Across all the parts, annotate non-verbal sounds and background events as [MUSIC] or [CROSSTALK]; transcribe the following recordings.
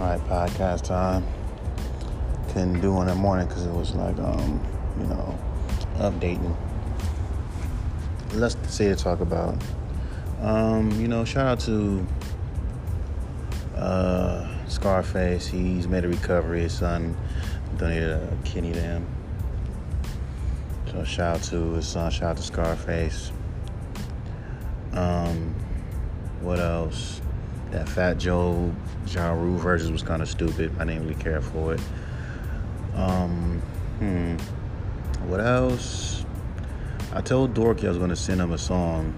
All right, podcast time. Couldn't do in the morning because it was like, um, you know, updating. Let's see to talk about. Um, you know, shout out to uh, Scarface. He's made a recovery. His son donated a kidney to him. So shout out to his son. Shout out to Scarface. Um, what else? That Fat Joe Ja Rule versus was kind of stupid. I didn't really care for it. Um, hmm. What else? I told Dorky I was gonna send him a song.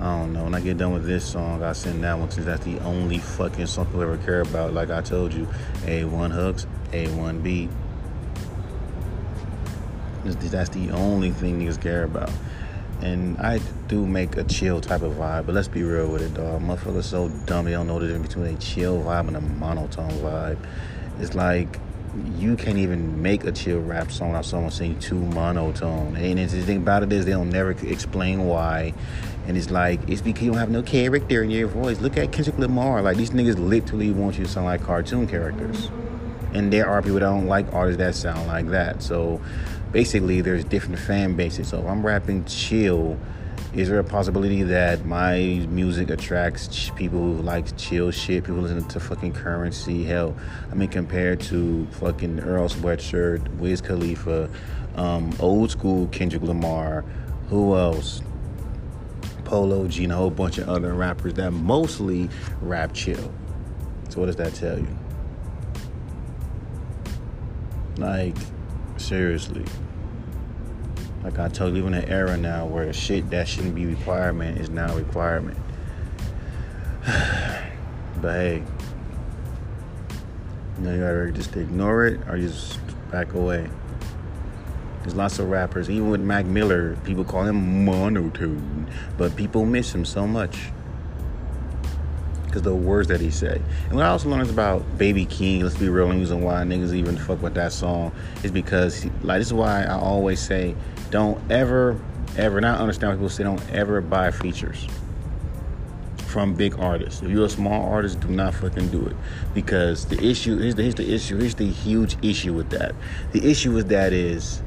I don't know. When I get done with this song, I send that one since that's the only fucking song people ever care about. Like I told you, A1 hooks, A1 beat. That's the only thing niggas care about. And I do make a chill type of vibe, but let's be real with it, dog. Motherfuckers so dumb they don't know the difference between a chill vibe and a monotone vibe. It's like you can't even make a chill rap song without someone saying too monotone. And the thing about it is they don't never explain why. And it's like it's because you don't have no character in your voice. Look at Kendrick Lamar. Like these niggas literally want you to sound like cartoon characters. And there are people that don't like artists that sound like that. So basically there's different fan bases. So if I'm rapping chill, is there a possibility that my music attracts people who like chill shit, people listen to fucking Curren$y? Hell, I mean, compared to fucking Earl Sweatshirt, Wiz Khalifa, um, old school Kendrick Lamar, who else? Polo G, and a whole bunch of other rappers that mostly rap chill. So, what does that tell you? Like, seriously. Like I told you, in an era now where shit that shouldn't be requirement is now requirement. [SIGHS] but hey, you know, you gotta just ignore it or just back away. There's lots of rappers, even with Mac Miller, people call him monotone, but people miss him so much because the words that he say. And what I also learned about Baby Keem, let's be real, and reason why niggas even fuck with that song is because, like, this is why I always say, don't ever, ever, not understand people say, don't ever buy features from big artists. If you're a small artist, do not fucking do it. Because the issue, here's the, here's the issue, here's the huge issue with that. The issue with that is,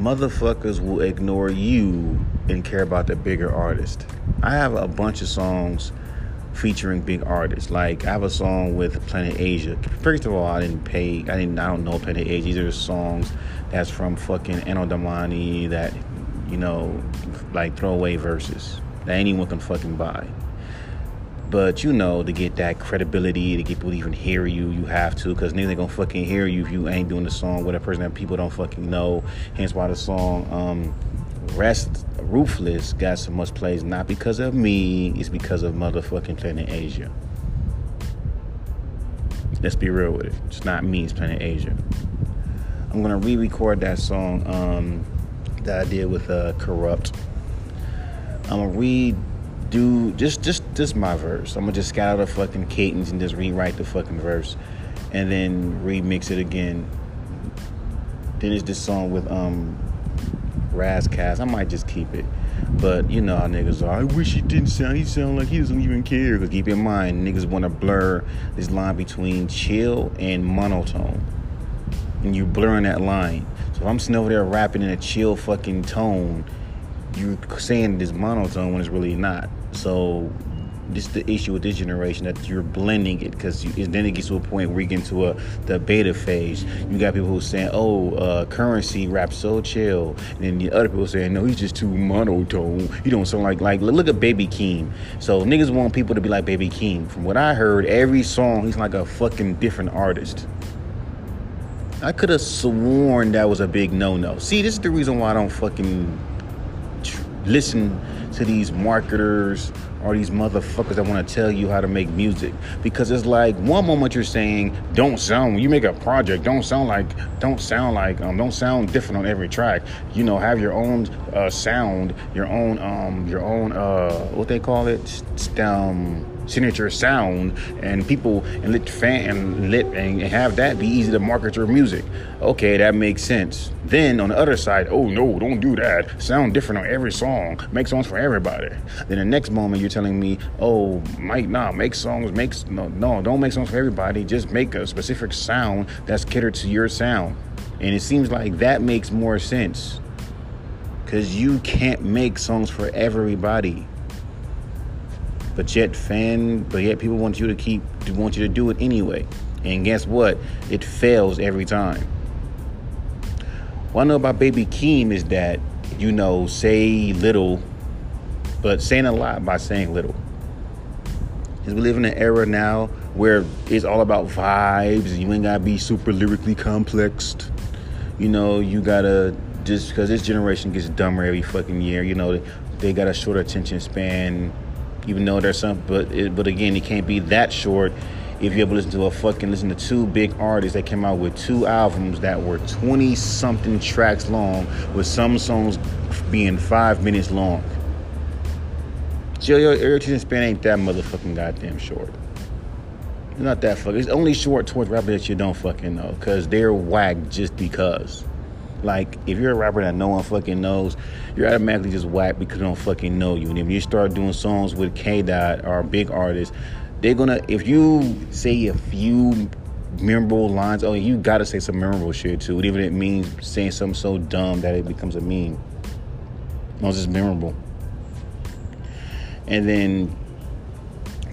motherfuckers will ignore you and care about the bigger artist. I have a bunch of songs featuring big artists. Like I have a song with Planet Asia. First of all, I didn't pay. I didn't. I don't know Planet Asia. These are songs that's from fucking Anno Domini that you know, like throwaway verses that anyone can fucking buy. But you know, to get that credibility, to get people to even hear you, you have to, because niggas ain't gonna fucking hear you if you ain't doing the song with a person that people don't fucking know. Hence why the song um, Rest Ruthless got so much plays, not because of me, it's because of motherfucking Planet Asia. Let's be real with it. It's not me, it's Planet Asia. I'm gonna re-record that song um, that I did with uh, Corrupt. I'm gonna redo just just just my verse. I'm gonna just scatter the fucking cadence and just rewrite the fucking verse, and then remix it again. Then it's this song with um Cast. I might just keep it. But you know how niggas are. I wish he didn't sound. He sound like he doesn't even care. Cause keep in mind, niggas want to blur this line between chill and monotone, and you blurring that line. So if I'm sitting over there rapping in a chill fucking tone, you're saying this monotone when it's really not. So this is the issue with this generation that you're blending it because then it gets to a point where you get into a the beta phase. You got people who saying, "Oh, uh, Curren$y rap so chill," and then the other people saying, "No, he's just too monotone. He don't sound like like look at Baby Keem." So niggas want people to be like Baby Keem. From what I heard, every song he's like a fucking different artist. I could have sworn that was a big no-no. See, this is the reason why I don't fucking tr- listen to these marketers or these motherfuckers that want to tell you how to make music. Because it's like one moment you're saying don't sound when you make a project don't sound like don't sound like um, don't sound different on every track. You know have your own uh, sound your own um your own uh what they call it? Um signature sound and people and let fan and let and have that be easy to market your music. Okay, that makes sense. Then on the other side, oh no, don't do that. Sound different on every song. Make songs for everybody. Then the next moment you're telling me, oh, Mike, nah, make songs, make no, no, don't make songs for everybody. Just make a specific sound that's catered to your sound. And it seems like that makes more sense. Cause you can't make songs for everybody but yet fan but yet people want you to keep want you to do it anyway. And guess what? It fails every time. What i know about baby keem is that you know say little but saying a lot by saying little. Because we live in an era now where it's all about vibes you ain't gotta be super lyrically complexed. You know you gotta just because this generation gets dumber every fucking year you know they got a short attention span even though there's some, but it, but again, it can't be that short. If you ever listen to a fucking listen to two big artists that came out with two albums that were 20 something tracks long, with some songs being five minutes long. Your, your attention span ain't that motherfucking goddamn short. It's not that fucking. It's only short towards rappers that you don't fucking know, cause they're whack just because. Like, if you're a rapper that no one fucking knows, you're automatically just whack because they don't fucking know you. And if you start doing songs with K Dot or big artists, they're gonna, if you say a few memorable lines, oh, you gotta say some memorable shit too, even if it means saying something so dumb that it becomes a meme. No, it's just memorable. And then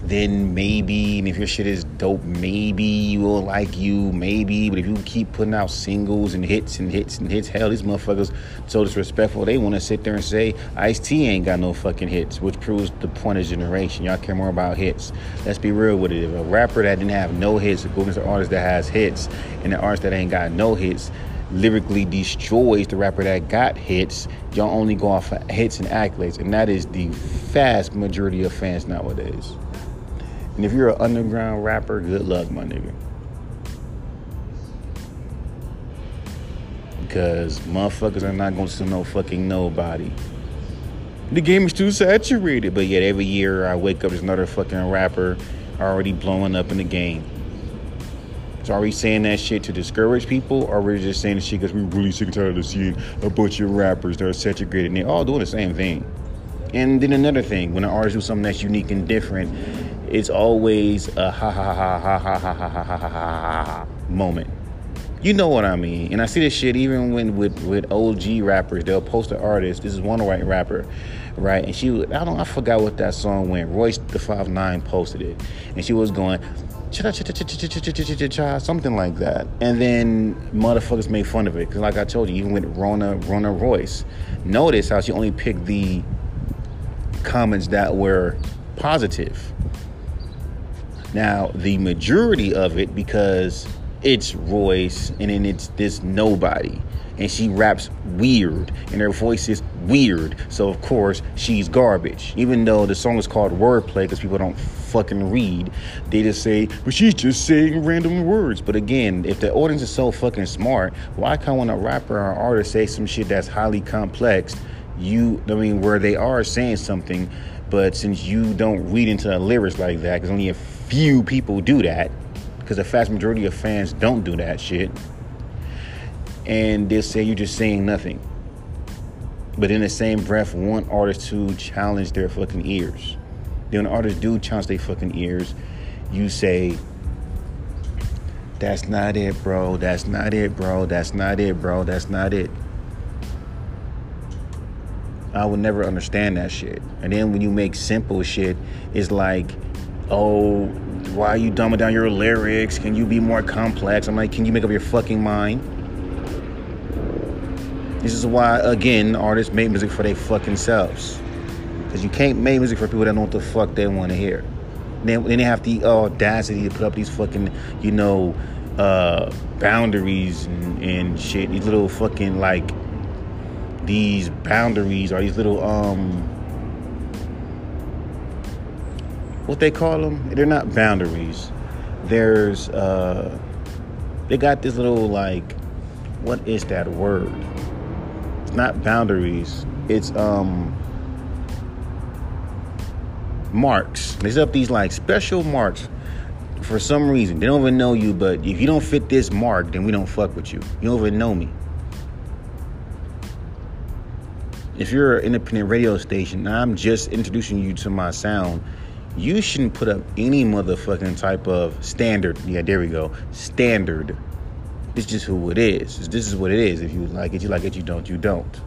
then maybe, and if your shit is dope, maybe you will like you, maybe. But if you keep putting out singles and hits and hits and hits, hell, these motherfuckers so disrespectful. They want to sit there and say Ice T ain't got no fucking hits, which proves the point of generation. Y'all care more about hits. Let's be real with it. If a rapper that didn't have no hits goes against an artist that has hits, and an artist that ain't got no hits, lyrically destroys the rapper that got hits, y'all only go off of hits and accolades, and that is the vast majority of fans nowadays. And if you're an underground rapper, good luck, my nigga. Because motherfuckers are not gonna see no fucking nobody. The game is too saturated, but yet every year I wake up, there's another fucking rapper already blowing up in the game. So are we saying that shit to discourage people, or we're just saying the shit because we're really sick and tired of seeing a bunch of rappers that are saturated and they're all doing the same thing? And then another thing, when an artist do something that's unique and different, it's always a ha ha ha ha ha ha ha ha ha ha ha moment. You know what I mean? And I see this shit even when with with OG rappers, they'll post an artist. This is one white rapper, right? And she, I don't, I forgot what that song went. Royce the Five Nine posted it, and she was going Cha cha cha cha cha cha cha cha cha something like that. And then motherfuckers made fun of it because, like I told you, even with Rona Rona Royce, notice how she only picked the comments that were positive now, the majority of it, because it's Royce and then it's this nobody. And she raps weird and her voice is weird. So, of course, she's garbage. Even though the song is called Wordplay because people don't fucking read, they just say, but she's just saying random words. But again, if the audience is so fucking smart, why can't when a rapper or artist say some shit that's highly complex, you, I mean, where they are saying something, but since you don't read into the lyrics like that, because only a few people do that because the vast majority of fans don't do that shit. And they'll say you're just saying nothing. But in the same breath, want artists to challenge their fucking ears. Then when artists do challenge their fucking ears, you say, That's not it, bro. That's not it, bro. That's not it, bro. That's not it. I would never understand that shit. And then when you make simple shit, it's like oh, why are you dumbing down your lyrics? Can you be more complex? I'm like, can you make up your fucking mind? This is why, again, artists make music for their fucking selves. Because you can't make music for people that know what the fuck they want to hear. Then, then they have the audacity to put up these fucking, you know, uh, boundaries and, and shit. These little fucking, like, these boundaries or these little, um, what they call them. They're not boundaries. There's uh, they got this little like, what is that word? It's not boundaries. It's um. marks. They set up these like special marks for some reason. They don't even know you, but if you don't fit this mark, then we don't fuck with you. You don't even know me. If you're an independent radio station, I'm just introducing you to my sound. You shouldn't put up any motherfucking type of standard. Yeah, there we go. Standard. It's just who it is. This is what it is. If you like it, you like it. You don't, you don't.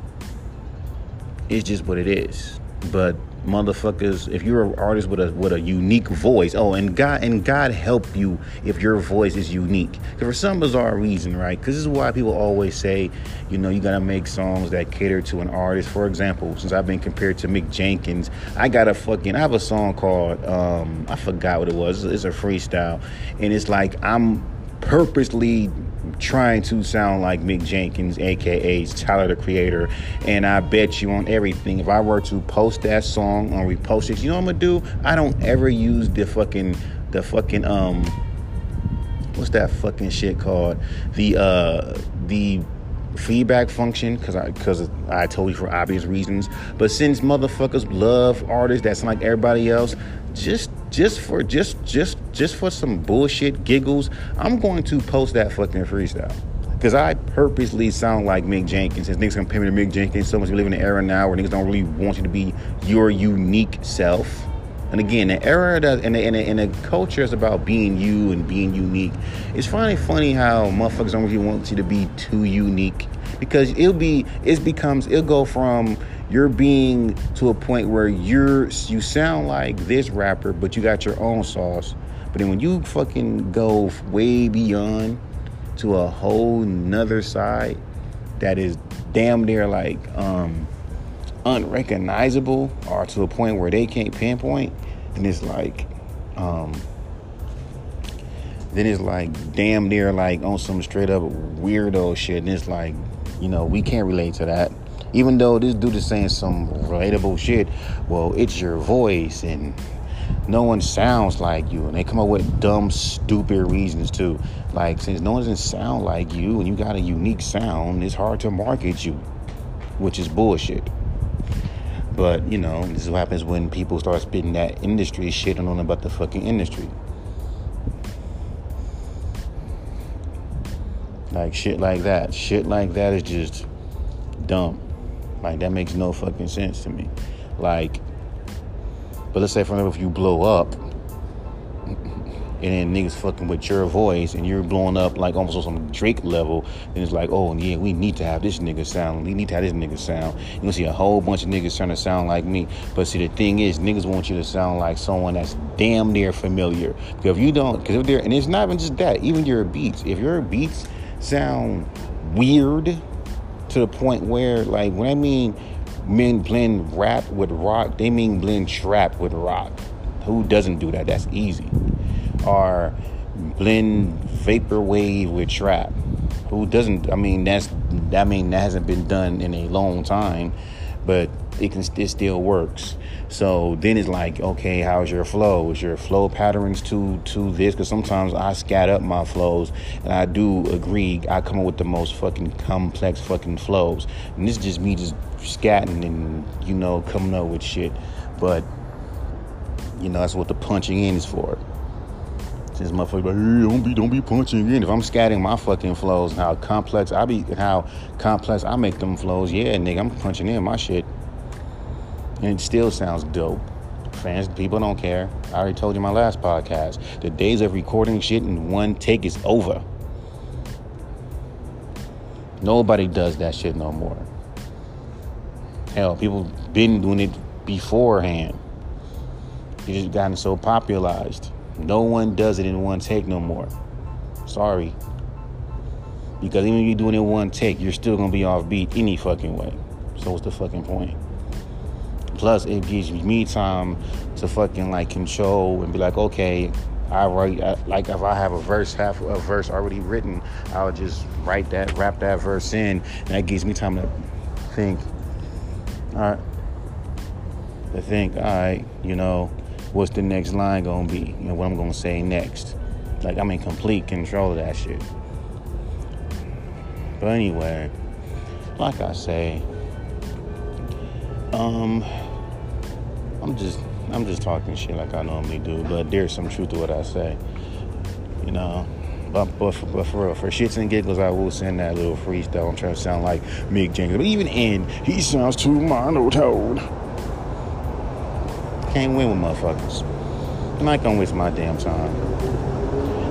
It's just what it is. But motherfuckers if you're an artist with a with a unique voice oh and god and god help you if your voice is unique. Because for some bizarre reason right? Because this is why people always say you know you gotta make songs that cater to an artist. For example since i've been compared to mick jenkins i got a fucking i have a song called um i forgot what it was. It's a freestyle. And it's like i'm purposely trying to sound like Mick Jenkins, aka Tyler the Creator. And I bet you on everything. If I were to post that song or repost it, you know what I'm gonna do? I don't ever use the fucking the fucking um what's that fucking shit called? The uh the feedback function because I because I told you for obvious reasons. But since motherfuckers love artists that sound like everybody else, just just for just just just for some bullshit giggles, I'm going to post that fucking freestyle. Cause I purposely sound like Mick Jenkins. Since niggas compare me to Mick Jenkins so much, we live in an era now where niggas don't really want you to be your unique self. And again, the era that and the, and, the, and the culture is about being you and being unique. It's finally funny how motherfuckers don't really want you to be too unique because it'll be it becomes it'll go from you're being to a point where you're you sound like this rapper, but you got your own sauce. But then when you fucking go way beyond to a whole nother side that is damn near like um, unrecognizable or to a point where they can't pinpoint, then it's like um, then it's like damn near like on some straight up weirdo shit. And it's like, you know, we can't relate to that. Even though this dude is saying some relatable shit, well, it's your voice and no one sounds like you. And they come up with dumb, stupid reasons too. Like, since no one doesn't sound like you and you got a unique sound, it's hard to market you, which is bullshit. But, you know, this is what happens when people start spitting that industry shit and on about the fucking industry. Like shit like that. Shit like that is just dumb. Like that makes no fucking sense to me. Like, but let's say for example, if you blow up, and then niggas fucking with your voice, and you're blowing up like almost on some Drake level, then it's like, oh yeah, we need to have this nigga sound. We need to have this nigga sound. You're gonna see a whole bunch of niggas trying to sound like me. But see, the thing is, niggas want you to sound like someone that's damn near familiar. Because if you don't, because if they're, and it's not even just that, even your beats. If your beats sound weird to the point where, like, when I mean men blend rap with rock, they mean blend trap with rock. Who doesn't do that? That's easy. Or blend vaporwave with trap. Who doesn't? I mean, that's I mean that hasn't been done in a long time, but it can it still works. So then it's like, okay, how's your flow? Is your flow patterns to to this? Because sometimes I scat up my flows, and I do agree. I come up with the most fucking complex fucking flows, and this is just me just scatting and you know coming up with shit. But you know that's what the punching in is for. Since motherfucker, like, hey, don't be don't be punching in. If I'm scatting my fucking flows, and how complex I be, how complex I make them flows, yeah, nigga, I'm punching in my shit and it still sounds dope. Fans, people don't care. I already told you my last podcast. The days of recording shit in one take is over. Nobody does that shit no more. Hell, people been doing it beforehand. It just gotten so popularized. No one does it in one take no more. Sorry. Because even if you're doing it in one take, you're still gonna be off beat any fucking way. So what's the fucking point? Plus, it gives me time to fucking like control and be like, okay, I write like if I have a verse, half a verse already written, I'll just write that, wrap that verse in, and that gives me time to think. All right, to think. All right, you know, what's the next line gonna be? You know, what I'm gonna say next. Like I'm in complete control of that shit. But anyway, like I say, um. I'm just I'm just talking shit like I normally do, but there's some truth to what I say. You know. But, but, for, but for real, for shits and giggles, I will send that little freestyle. I'm trying to sound like Mick Jenkins. But even in, he sounds too monotone. Can't win with motherfuckers. I'm not gonna waste my damn time.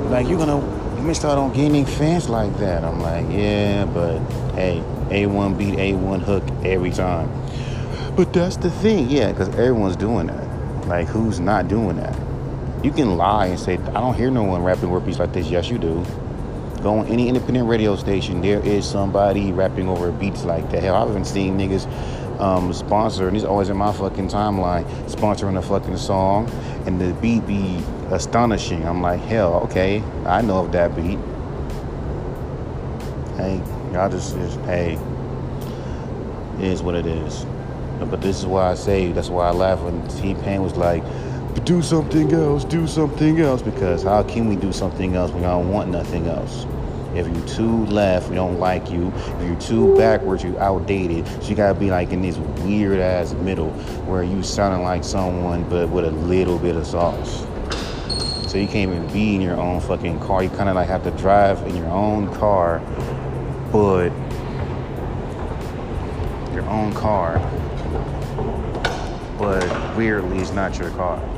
Like, you're gonna miss out on gaining fans like that. I'm like, yeah, but hey, A1 beat A1 hook every time. But that's the thing, yeah, because everyone's doing that. Like, who's not doing that? You can lie and say, I don't hear no one rapping word beats like this. Yes, you do. Go on any independent radio station, there is somebody rapping over beats like that. Hell, I've even seen niggas um, sponsor, and it's always in my fucking timeline, sponsoring a fucking song, and the beat be astonishing. I'm like, hell, okay, I know of that beat. Hey, y'all just, just hey, it is what it is. But this is why I say, that's why I laugh when T Pain was like, do something else, do something else. Because how can we do something else when I don't want nothing else? If you're too left, we don't like you. If you're too backwards, you outdated. So you gotta be like in this weird ass middle where you sounding like someone but with a little bit of sauce. So you can't even be in your own fucking car. You kind of like have to drive in your own car, but your own car, but weirdly it's not your car.